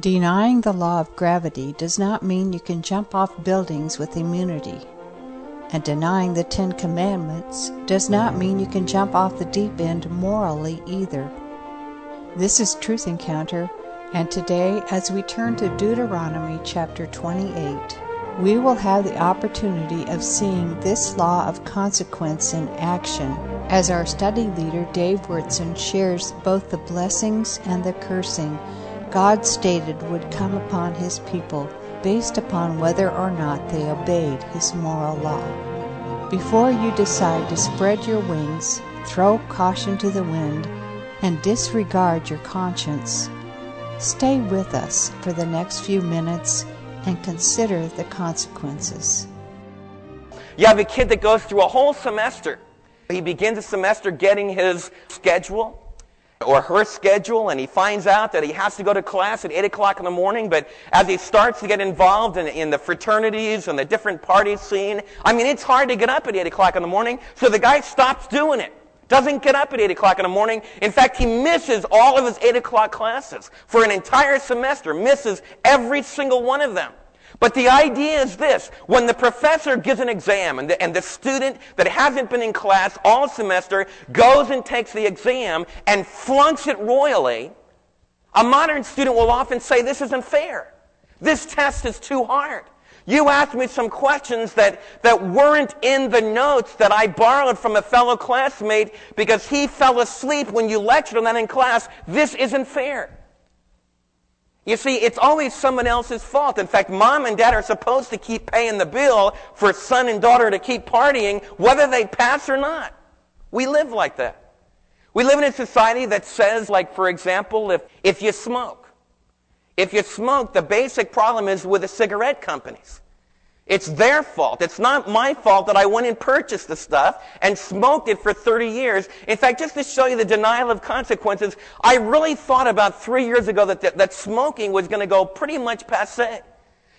Denying the law of gravity does not mean you can jump off buildings with immunity. And denying the Ten Commandments does not mean you can jump off the deep end morally either. This is Truth Encounter, and today, as we turn to Deuteronomy chapter 28, we will have the opportunity of seeing this law of consequence in action as our study leader Dave Wyrtzen shares both the blessings and the cursing God stated would come upon his people based upon whether or not they obeyed his moral law. Before you decide to spread your wings, throw caution to the wind, and disregard your conscience, stay with us for the next few minutes and consider the consequences. You have a kid that goes through a whole semester. He begins a semester getting his schedule or her schedule and he finds out that he has to go to class at 8 o'clock in the morning but as he starts to get involved in, in, the fraternities and the different party scene i mean it's hard to get up at 8 o'clock in the morning so the guy stops doing it. Doesn't get up at 8 o'clock in the morning. In fact he misses all of his 8 o'clock classes for an entire semester misses every single one of them but the idea is this. When the professor gives an exam and the, and the, student that hasn't been in class all semester goes and takes the exam and flunks it royally, a modern student will often say, this isn't fair. This test is too hard. You asked me some questions that, that weren't in the notes that I borrowed from a fellow classmate because he fell asleep when you lectured on that in class. This isn't fair. You see, it's always someone else's fault. In fact, mom and dad are supposed to keep paying the bill for son and daughter to keep partying, whether they pass or not. We live like that. We live in a society that says, like, for example, if, if you smoke, if you smoke, the basic problem is with the cigarette companies. It's their fault. It's not my fault that I went and purchased the stuff and smoked it for 30 years. In fact, just to show you the denial of consequences, I really thought about three years ago that, that, that smoking was going to go pretty much passe.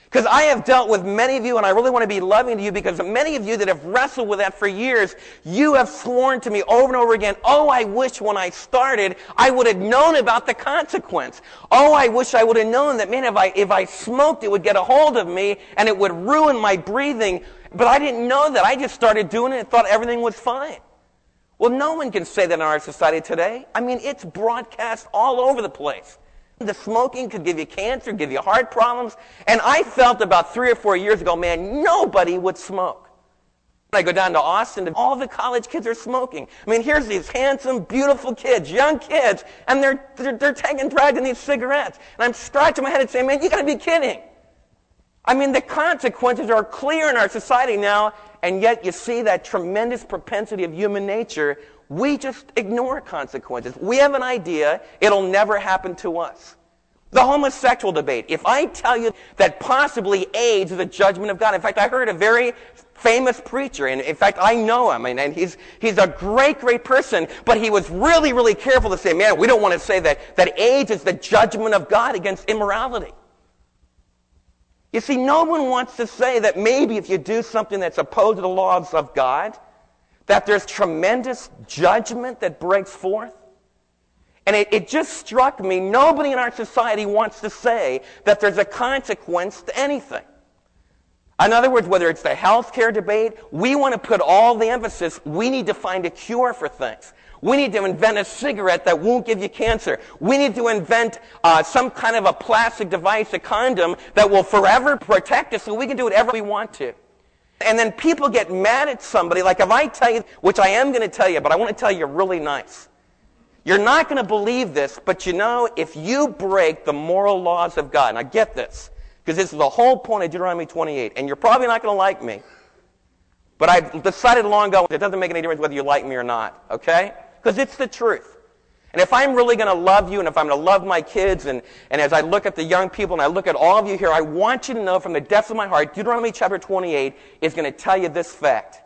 Because I have dealt with many of you, and I really want to be loving to you because many of you that have wrestled with that for years, you have sworn to me over and over again, oh, I wish when I started, I would have known about the consequence. Oh, I wish I would have known that, man, if I, if I smoked, it would get a hold of me and it would ruin my breathing. But I didn't know that. I just started doing it and thought everything was fine. Well, no one can say that in our society today. I mean, it's broadcast all over the place. The smoking could give you cancer, give you heart problems. And I felt about three or four years ago, man, nobody would smoke. I go down to Austin, and all the college kids are smoking. I mean, here's these handsome, beautiful kids, young kids, and they're, they're, they're taking, dragging these cigarettes. And I'm scratching my head and saying, man, you gotta be kidding. I mean, the consequences are clear in our society now, and yet you see that tremendous propensity of human nature we just ignore consequences. We have an idea, it'll never happen to us. The homosexual debate. If I tell you that possibly AIDS is a judgment of God, in fact, I heard a very famous preacher, and in fact, I know him, and, he's, he's a great, great person, but he was really, really careful to say, man, we don't want to say that, that AIDS is the judgment of God against immorality. You see, no one wants to say that maybe if you do something that's opposed to the laws of God, that there's tremendous judgment that breaks forth. And it, it, just struck me, nobody in our society wants to say that there's a consequence to anything. In other words, whether it's the healthcare debate, we want to put all the emphasis, we need to find a cure for things. We need to invent a cigarette that won't give you cancer. We need to invent uh, some kind of a plastic device, a condom, that will forever protect us so we can do whatever we want to. And then people get mad at somebody, like if I tell you, which I am going to tell you, but I want to tell you really nice. You're not going to believe this, but you know, if you break the moral laws of God, now get this, because this is the whole point of Deuteronomy 28, and you're probably not going to like me, but I've decided long ago it doesn't make any difference whether you like me or not, okay? Because it's the truth. And if I'm really going to love you and if I'm going to love my kids and, and as I look at the young people and I look at all of you here, I want you to know from the depths of my heart, Deuteronomy chapter 28 is going to tell you this fact.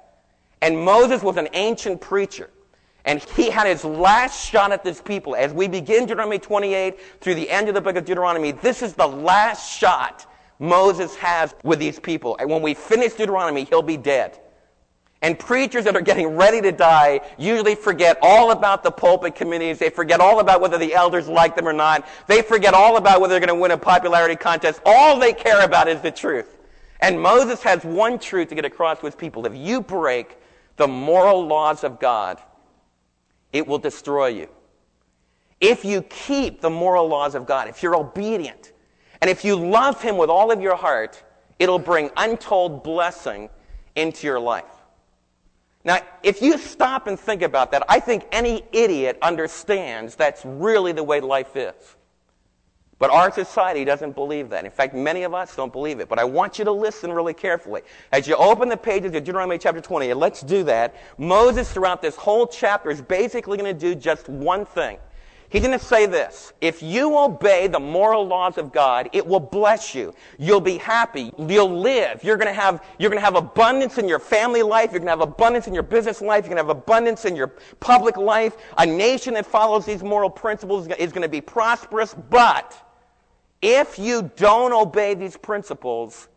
And Moses was an ancient preacher. And he had his last shot at this people. As we begin Deuteronomy 28 through the end of the book of Deuteronomy, this is the last shot Moses has with these people. And when we finish Deuteronomy, he'll be dead. And preachers that are getting ready to die usually forget all about the pulpit committees. They forget all about whether the elders like them or not. They forget all about whether they're going to win a popularity contest. All they care about is the truth. And Moses has one truth to get across with people. If you break the moral laws of God, it will destroy you. If you keep the moral laws of God, if you're obedient, and if you love Him with all of your heart, it'll bring untold blessing into your life. Now, if you stop and think about that, I think any idiot understands that's really the way life is. But our society doesn't believe that. In fact, many of us don't believe it. But I want you to listen really carefully. As you open the pages of Deuteronomy chapter 20, and let's do that, Moses throughout this whole chapter is basically going to do just one thing. Going to say this. If you obey the moral laws of God, it will bless you. You'll be happy. You'll live. You're going to have, you're going to have abundance in your family life. You're going to have abundance in your business life. You're going to have abundance in your public life. A nation that follows these moral principles is going to be prosperous. But if you don't obey these principles,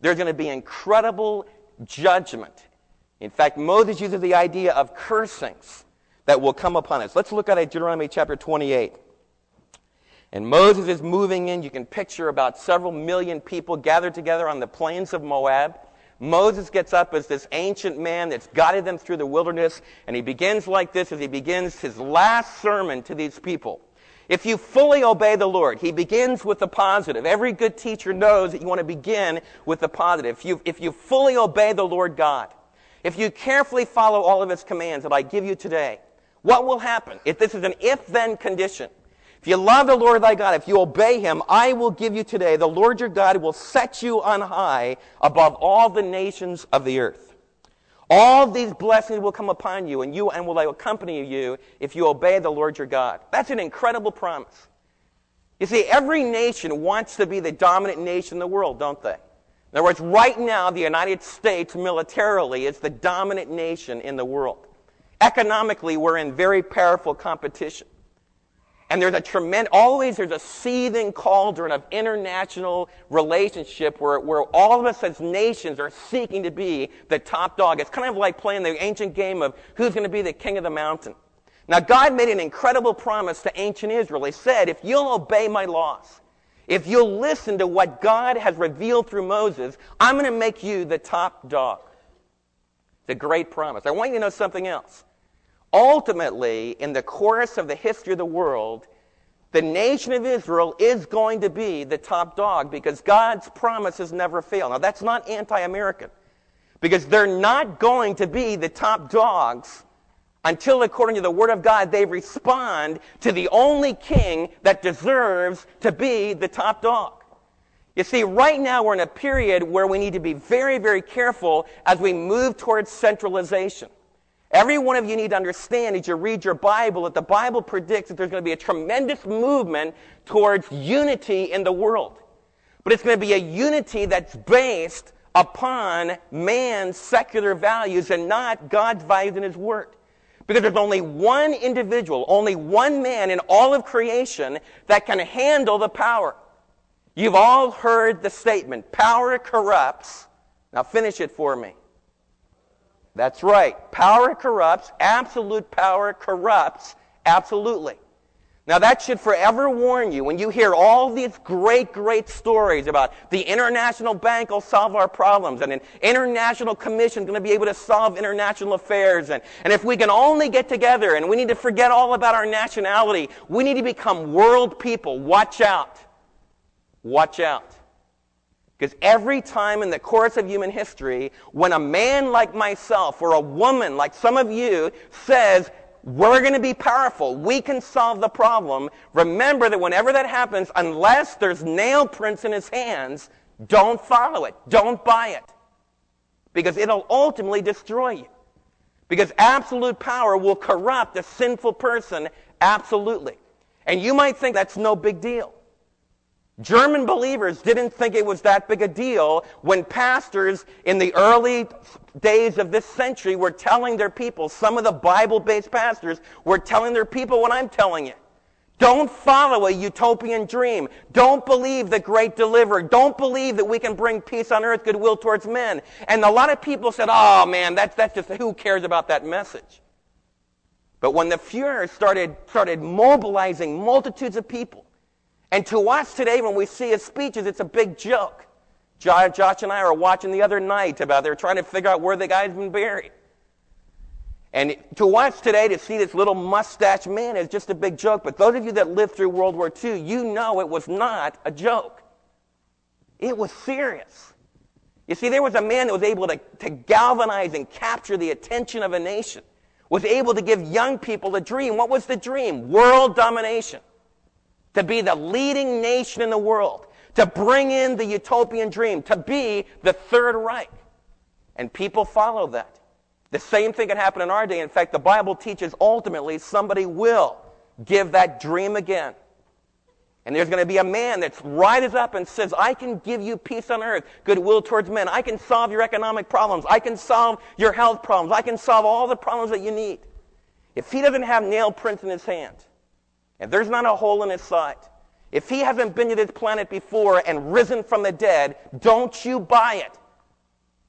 there's going to be incredible judgment. In fact, Moses uses the idea of cursings that will come upon us. Let's look at Deuteronomy chapter 28. And Moses is moving in. You can picture about several million people gathered together on the plains of Moab. Moses gets up as this ancient man that's guided them through the wilderness, and he begins like this as he begins his last sermon to these people. If you fully obey the Lord, he begins with the positive. Every good teacher knows that you want to begin with the positive. If you, if you fully obey the Lord God, if you carefully follow all of his commands that I give you today, what will happen? If this is an if-then condition. If you love the Lord thy God, if you obey him, I will give you today, the Lord your God will set you on high above all the nations of the earth. All these blessings will come upon you and you and will accompany you if you obey the Lord your God. That's an incredible promise. You see, every nation wants to be the dominant nation in the world, don't they? In other words, right now, the United States militarily is the dominant nation in the world. Economically, we're in very powerful competition. And there's a tremendous, always there's a seething cauldron of international relationship where, where all of us as nations are seeking to be the top dog. It's kind of like playing the ancient game of who's going to be the king of the mountain. Now, God made an incredible promise to ancient Israel. He said, if you'll obey my laws, if you'll listen to what God has revealed through Moses, I'm going to make you the top dog. It's a great promise. I want you to know something else. Ultimately, in the course of the history of the world, the nation of Israel is going to be the top dog because God's promises never fail. Now, that's not anti American because they're not going to be the top dogs until, according to the Word of God, they respond to the only king that deserves to be the top dog. You see, right now we're in a period where we need to be very, very careful as we move towards centralization. Every one of you need to understand as you read your Bible that the Bible predicts that there's going to be a tremendous movement towards unity in the world. But it's going to be a unity that's based upon man's secular values and not God's values in His Word. Because there's only one individual, only one man in all of creation that can handle the power. You've all heard the statement, power corrupts. Now finish it for me. That's right. Power corrupts. Absolute power corrupts. Absolutely. Now that should forever warn you when you hear all these great, great stories about the international bank will solve our problems and an international commission is going to be able to solve international affairs and, and if we can only get together and we need to forget all about our nationality, we need to become world people. Watch out. Watch out. Because every time in the course of human history, when a man like myself or a woman like some of you says, we're going to be powerful, we can solve the problem, remember that whenever that happens, unless there's nail prints in his hands, don't follow it. Don't buy it. Because it'll ultimately destroy you. Because absolute power will corrupt a sinful person absolutely. And you might think that's no big deal. German believers didn't think it was that big a deal when pastors in the early days of this century were telling their people, some of the Bible based pastors were telling their people what I'm telling you. Don't follow a utopian dream. Don't believe the great deliverer. Don't believe that we can bring peace on earth, goodwill towards men. And a lot of people said, oh man, that's, that's just, who cares about that message? But when the Fuhrer started, started mobilizing multitudes of people, and to us today, when we see his speeches, it's a big joke. Josh and I were watching the other night about they're trying to figure out where the guy's been buried. And to us today, to see this little mustache man is just a big joke. But those of you that lived through World War II, you know it was not a joke. It was serious. You see, there was a man that was able to, to galvanize and capture the attention of a nation, was able to give young people a dream. What was the dream? World domination. To be the leading nation in the world. To bring in the utopian dream. To be the Third Reich. And people follow that. The same thing can happen in our day. In fact, the Bible teaches ultimately somebody will give that dream again. And there's going to be a man that rises up and says, I can give you peace on earth, goodwill towards men. I can solve your economic problems. I can solve your health problems. I can solve all the problems that you need. If he doesn't have nail prints in his hand, if there's not a hole in his side, if he hasn't been to this planet before and risen from the dead, don't you buy it.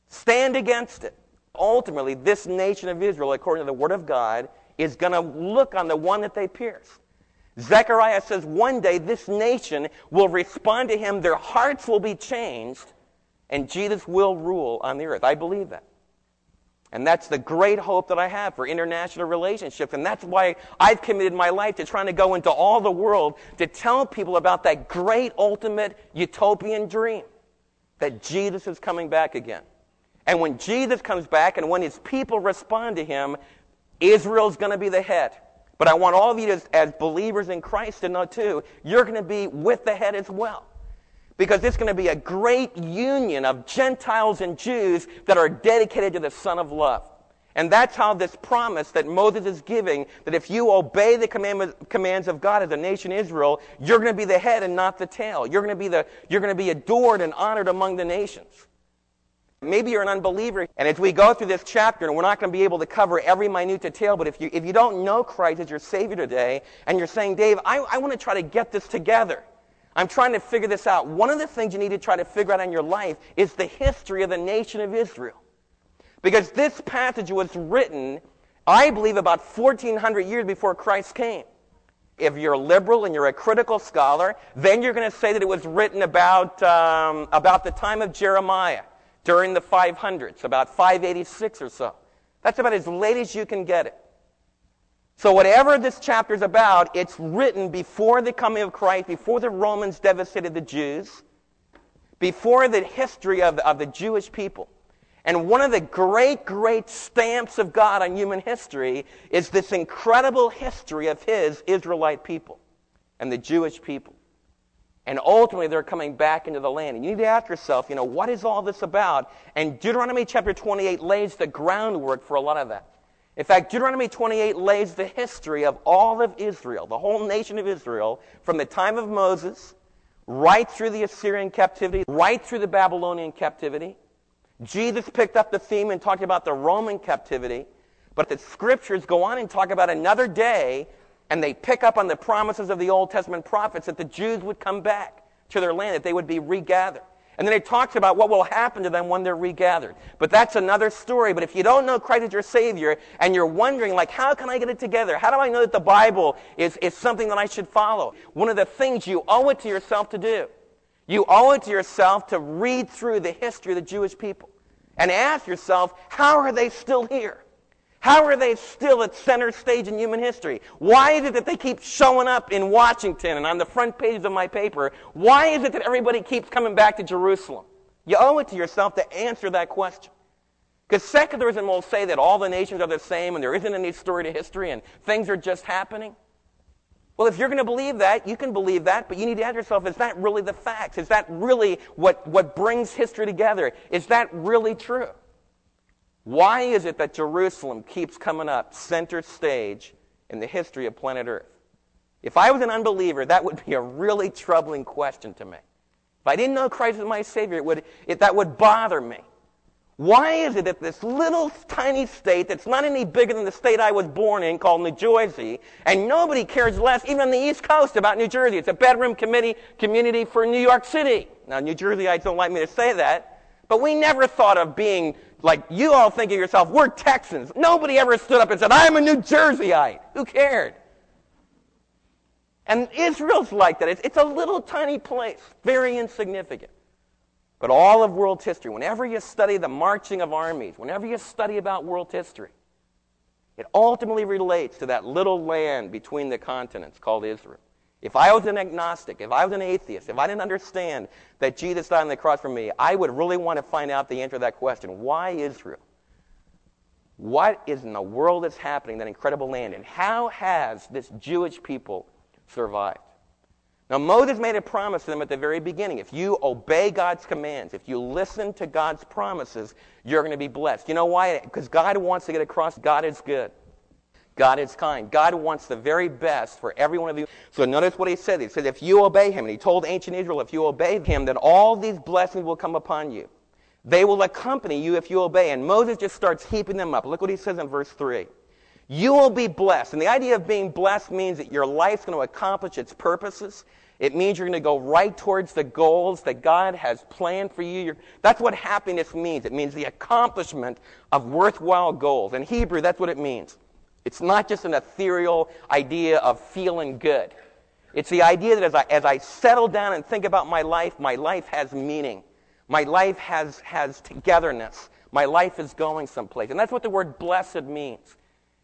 Stand against it. Ultimately, this nation of Israel, according to the Word of God, is going to look on the one that they pierced. Zechariah says one day this nation will respond to him, their hearts will be changed, and Jesus will rule on the earth. I believe that. And that's the great hope that I have for international relationships. And that's why I've committed my life to trying to go into all the world to tell people about that great ultimate utopian dream that Jesus is coming back again. And when Jesus comes back and when his people respond to him, Israel's going to be the head. But I want all of you as, as believers in Christ to know too, you're going to be with the head as well. Because it's going to be a great union of Gentiles and Jews that are dedicated to the Son of Love. And that's how this promise that Moses is giving, that if you obey the commands of God as a nation Israel, you're going to be the head and not the tail. You're going to be, the, you're going to be adored and honored among the nations. Maybe you're an unbeliever, and as we go through this chapter, and we're not going to be able to cover every minute detail, but if you, if you don't know Christ as your Savior today, and you're saying, Dave, I, I want to try to get this together. I'm trying to figure this out. One of the things you need to try to figure out in your life is the history of the nation of Israel. Because this passage was written, I believe, about 1400 years before Christ came. If you're liberal and you're a critical scholar, then you're going to say that it was written about, um, about the time of Jeremiah during the 500s, about 586 or so. That's about as late as you can get it. So, whatever this chapter is about, it's written before the coming of Christ, before the Romans devastated the Jews, before the history of, of the Jewish people. And one of the great, great stamps of God on human history is this incredible history of His Israelite people and the Jewish people. And ultimately, they're coming back into the land. And you need to ask yourself, you know, what is all this about? And Deuteronomy chapter 28 lays the groundwork for a lot of that. In fact, Deuteronomy 28 lays the history of all of Israel, the whole nation of Israel, from the time of Moses, right through the Assyrian captivity, right through the Babylonian captivity. Jesus picked up the theme and talked about the Roman captivity. But the scriptures go on and talk about another day and they pick up on the promises of the Old Testament prophets that the Jews would come back to their land, that they would be regathered. And then it talks about what will happen to them when they're regathered. But that's another story. But if you don't know Christ as your Savior and you're wondering, like, how can I get it together? How do I know that the Bible is, is something that I should follow? One of the things you owe it to yourself to do. You owe it to yourself to read through the history of the Jewish people and ask yourself, how are they still here? How are they still at center stage in human history? Why is it that they keep showing up in Washington and on the front pages of my paper? Why is it that everybody keeps coming back to Jerusalem? You owe it to yourself to answer that question. Because secularism will say that all the nations are the same and there isn't any story to history and things are just happening. Well, if you're going to believe that, you can believe that, but you need to ask yourself, is that really the facts? Is that really what, what brings history together? Is that really true? Why is it that Jerusalem keeps coming up center stage in the history of planet Earth? If I was an unbeliever, that would be a really troubling question to me. If I didn't know Christ as my Savior, it would, it, that would bother me. Why is it that this little tiny state that's not any bigger than the state I was born in called New Jersey, and nobody cares less, even on the East Coast, about New Jersey? It's a bedroom committee, community for New York City. Now, New Jerseyites don't like me to say that, but we never thought of being like you all think of yourself, we're Texans. Nobody ever stood up and said, I'm a New Jerseyite. Who cared? And Israel's like that. It's, it's a little tiny place, very insignificant. But all of world history, whenever you study the marching of armies, whenever you study about world history, it ultimately relates to that little land between the continents called Israel. If I was an agnostic, if I was an atheist, if I didn't understand that Jesus died on the cross for me, I would really want to find out the answer to that question. Why Israel? What is in the world that's happening, that incredible land? And how has this Jewish people survived? Now, Moses made a promise to them at the very beginning. If you obey God's commands, if you listen to God's promises, you're going to be blessed. You know why? Because God wants to get across God is good. God is kind. God wants the very best for every one of you. So notice what he said. He said, if you obey him, and he told ancient Israel, if you obey him, then all these blessings will come upon you. They will accompany you if you obey. And Moses just starts heaping them up. Look what he says in verse 3. You will be blessed. And the idea of being blessed means that your life's going to accomplish its purposes. It means you're going to go right towards the goals that God has planned for you. You're, that's what happiness means. It means the accomplishment of worthwhile goals. In Hebrew, that's what it means. It's not just an ethereal idea of feeling good. It's the idea that as I, as I settle down and think about my life, my life has meaning. My life has, has togetherness. My life is going someplace. And that's what the word blessed means.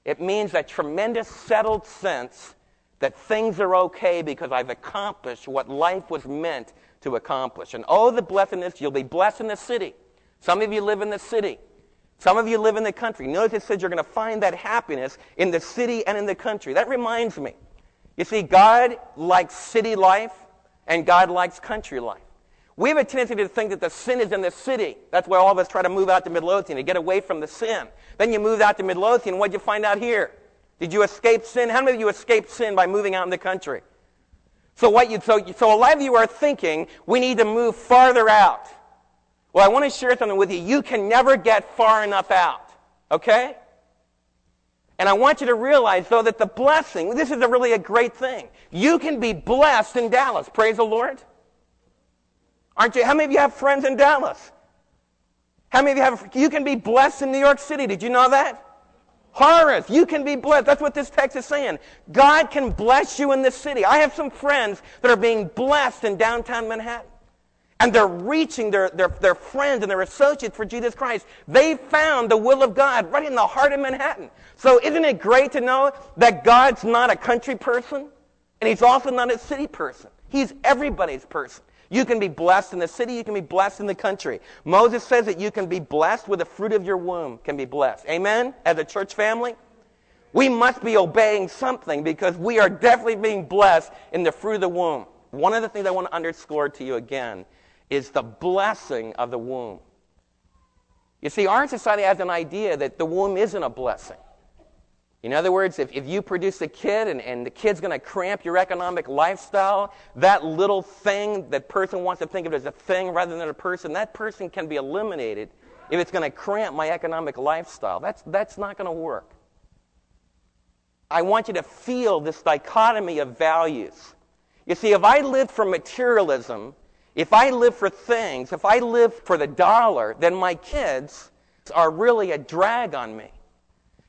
It means that tremendous settled sense that things are okay because I've accomplished what life was meant to accomplish. And oh, the blessedness, you'll be blessed in the city. Some of you live in the city. Some of you live in the country. Notice it says you're going to find that happiness in the city and in the country. That reminds me. You see, God likes city life and God likes country life. We have a tendency to think that the sin is in the city. That's why all of us try to move out to Midlothian to get away from the sin. Then you move out to Midlothian. What'd you find out here? Did you escape sin? How many of you escaped sin by moving out in the country? So, what you, so, so a lot of you are thinking we need to move farther out. Well, I want to share something with you. You can never get far enough out. Okay? And I want you to realize, though, that the blessing, this is a really a great thing. You can be blessed in Dallas. Praise the Lord. Aren't you? How many of you have friends in Dallas? How many of you have, you can be blessed in New York City. Did you know that? Horace, you can be blessed. That's what this text is saying. God can bless you in this city. I have some friends that are being blessed in downtown Manhattan. And they're reaching their, their, their friends and their associates for Jesus Christ. They found the will of God right in the heart of Manhattan. So isn't it great to know that God's not a country person? And He's also not a city person. He's everybody's person. You can be blessed in the city, you can be blessed in the country. Moses says that you can be blessed with the fruit of your womb can be blessed. Amen? As a church family? We must be obeying something because we are definitely being blessed in the fruit of the womb. One of the things I want to underscore to you again is the blessing of the womb. You see, our society has an idea that the womb isn't a blessing. In other words, if, if you produce a kid and, and the kid's going to cramp your economic lifestyle, that little thing that person wants to think of as a thing rather than a person, that person can be eliminated if it's going to cramp my economic lifestyle. That's, that's not going to work. I want you to feel this dichotomy of values. You see, if I live for materialism, if I live for things, if I live for the dollar, then my kids are really a drag on me.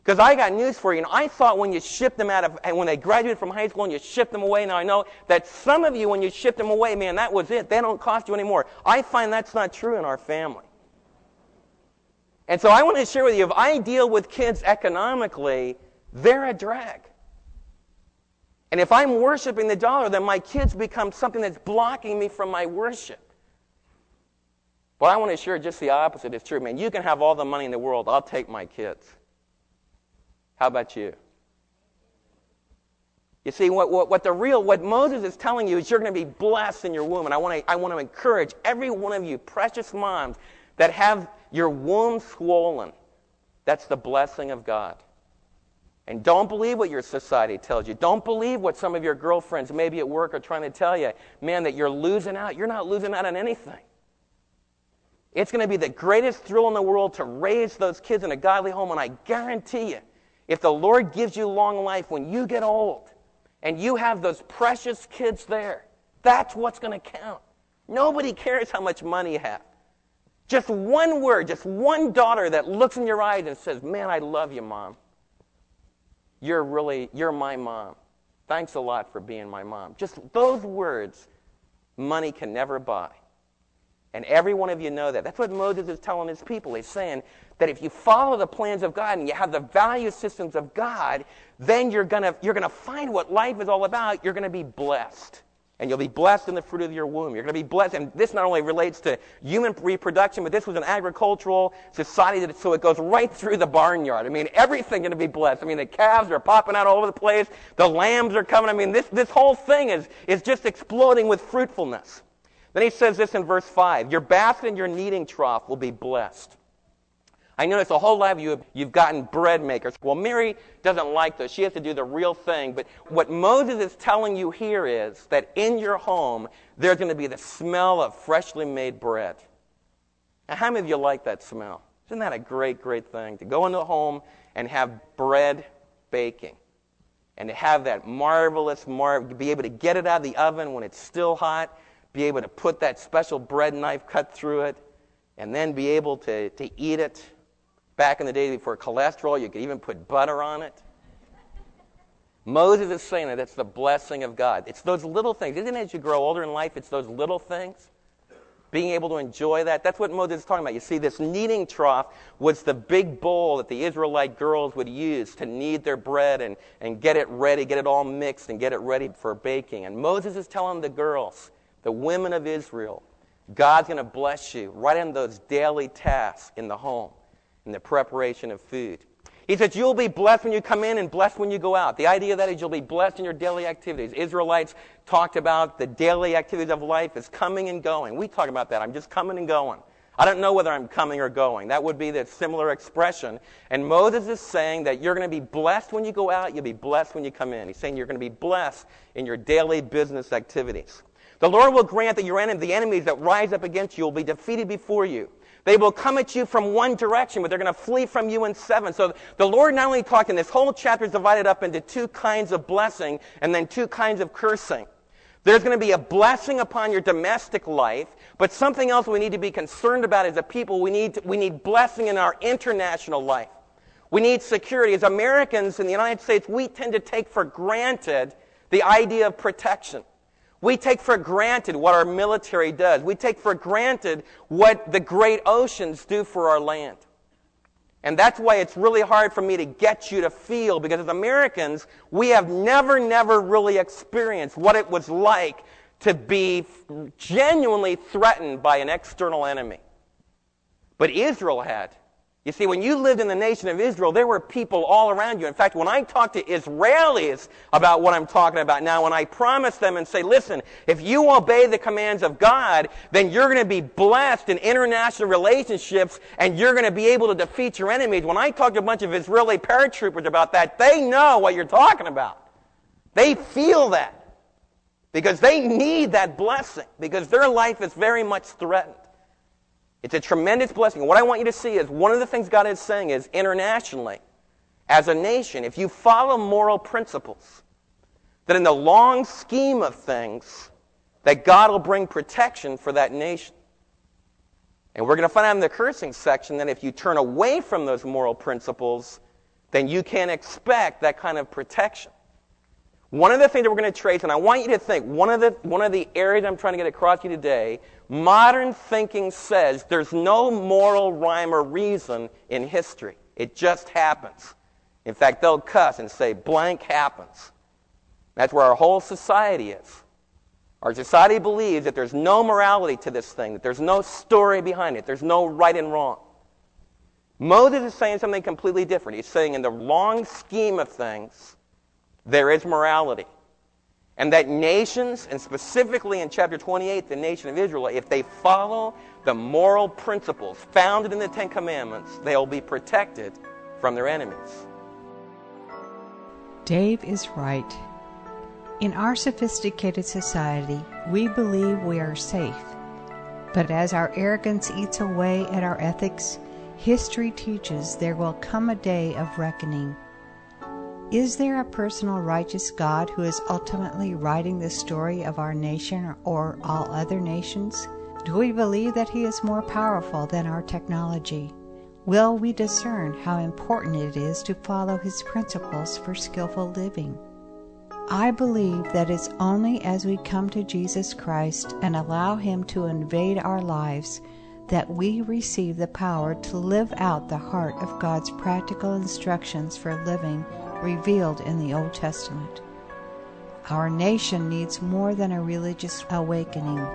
Because I got news for you. And I thought when you shipped them out of, when they graduated from high school and you shipped them away, now I know that some of you, when you shipped them away, man, that was it. They don't cost you anymore. I find that's not true in our family. And so I want to share with you if I deal with kids economically, they're a drag. And if I'm worshiping the dollar, then my kids become something that's blocking me from my worship. But I want to share just the opposite is true, man. You can have all the money in the world. I'll take my kids. How about you? You see, what, what, what, the real, what Moses is telling you is you're going to be blessed in your womb. And I want to, I want to encourage every one of you, precious moms, that have your womb swollen. That's the blessing of God. And don't believe what your society tells you. Don't believe what some of your girlfriends, maybe at work, are trying to tell you. Man, that you're losing out. You're not losing out on anything. It's going to be the greatest thrill in the world to raise those kids in a godly home. And I guarantee you, if the Lord gives you long life when you get old and you have those precious kids there, that's what's going to count. Nobody cares how much money you have. Just one word, just one daughter that looks in your eyes and says, Man, I love you, mom. You're really, you're my mom. Thanks a lot for being my mom. Just those words, money can never buy. And every one of you know that. That's what Moses is telling his people. He's saying that if you follow the plans of God and you have the value systems of God, then you're going to you're going to find what life is all about. You're going to be blessed and you'll be blessed in the fruit of your womb. You're going to be blessed. And this not only relates to human reproduction, but this was an agricultural society, that, so it goes right through the barnyard. I mean, everything going to be blessed. I mean, the calves are popping out all over the place. The lambs are coming. I mean, this, this whole thing is, is just exploding with fruitfulness. Then he says this in verse 5 Your basket and your kneading trough will be blessed. I notice a whole lot of you have, you've gotten bread makers. Well, Mary doesn't like those. She has to do the real thing. But what Moses is telling you here is that in your home, there's going to be the smell of freshly made bread. Now, how many of you like that smell? Isn't that a great, great thing? To go into a home and have bread baking. And to have that marvelous, mar- be able to get it out of the oven when it's still hot, be able to put that special bread knife cut through it, and then be able to, to eat it Back in the day before cholesterol, you could even put butter on it. Moses is saying that it's the blessing of God. It's those little things. Isn't it as you grow older in life, it's those little things? Being able to enjoy that. That's what Moses is talking about. You see, this kneading trough was the big bowl that the Israelite girls would use to knead their bread and, and get it ready, get it all mixed, and get it ready for baking. And Moses is telling the girls, the women of Israel, God's going to bless you right in those daily tasks in the home in the preparation of food. He says, You'll be blessed when you come in and blessed when you go out. The idea of that is you'll be blessed in your daily activities. Israelites talked about the daily activities of life as coming and going. We talk about that. I'm just coming and going. I don't know whether I'm coming or going. That would be the similar expression. And Moses is saying that you're going to be blessed when you go out, you'll be blessed when you come in. He's saying you're going to be blessed in your daily business activities. The Lord will grant that your enemy, the enemies that rise up against you will be defeated before you. They will come at you from one direction, but they're going to flee from you in seven. So the Lord not only talking, this whole chapter is divided up into two kinds of blessing and then two kinds of cursing. There's going to be a blessing upon your domestic life, but something else we need to be concerned about as a people. We need, we need blessing in our international life. We need security. As Americans in the United States, we tend to take for granted the idea of protection. We take for granted what our military does. We take for granted what the great oceans do for our land. And that's why it's really hard for me to get you to feel, because as Americans, we have never, never really experienced what it was like to be genuinely threatened by an external enemy. But Israel had. You see, when you lived in the nation of Israel, there were people all around you. In fact, when I talk to Israelis about what I'm talking about now, when I promise them and say, listen, if you obey the commands of God, then you're going to be blessed in international relationships and you're going to be able to defeat your enemies. When I talk to a bunch of Israeli paratroopers about that, they know what you're talking about. They feel that because they need that blessing because their life is very much threatened. It's a tremendous blessing. What I want you to see is one of the things God is saying is internationally, as a nation, if you follow moral principles, that in the long scheme of things, that God will bring protection for that nation. And we're going to find out in the cursing section that if you turn away from those moral principles, then you can't expect that kind of protection. One of the things that we're going to trace, and I want you to think, one of the, one of the areas I'm trying to get across to you today, modern thinking says there's no moral rhyme or reason in history. It just happens. In fact, they'll cuss and say, blank happens. That's where our whole society is. Our society believes that there's no morality to this thing, that there's no story behind it, there's no right and wrong. Moses is saying something completely different. He's saying, in the long scheme of things, there is morality. And that nations, and specifically in chapter 28, the nation of Israel, if they follow the moral principles founded in the Ten Commandments, they'll be protected from their enemies. Dave is right. In our sophisticated society, we believe we are safe. But as our arrogance eats away at our ethics, history teaches there will come a day of reckoning. Is there a personal righteous God who is ultimately writing the story of our nation or all other nations? Do we believe that He is more powerful than our technology? Will we discern how important it is to follow His principles for skillful living? I believe that it's only as we come to Jesus Christ and allow Him to invade our lives that we receive the power to live out the heart of God's practical instructions for living revealed in the Old Testament. Our nation needs more than a religious awakening.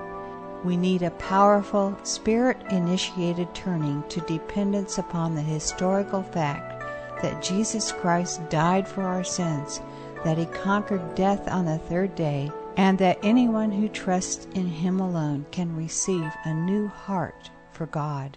We need a powerful, spirit initiated turning to dependence upon the historical fact that Jesus Christ died for our sins that he conquered death on the third day, and that anyone who trusts in him alone can receive a new heart for God.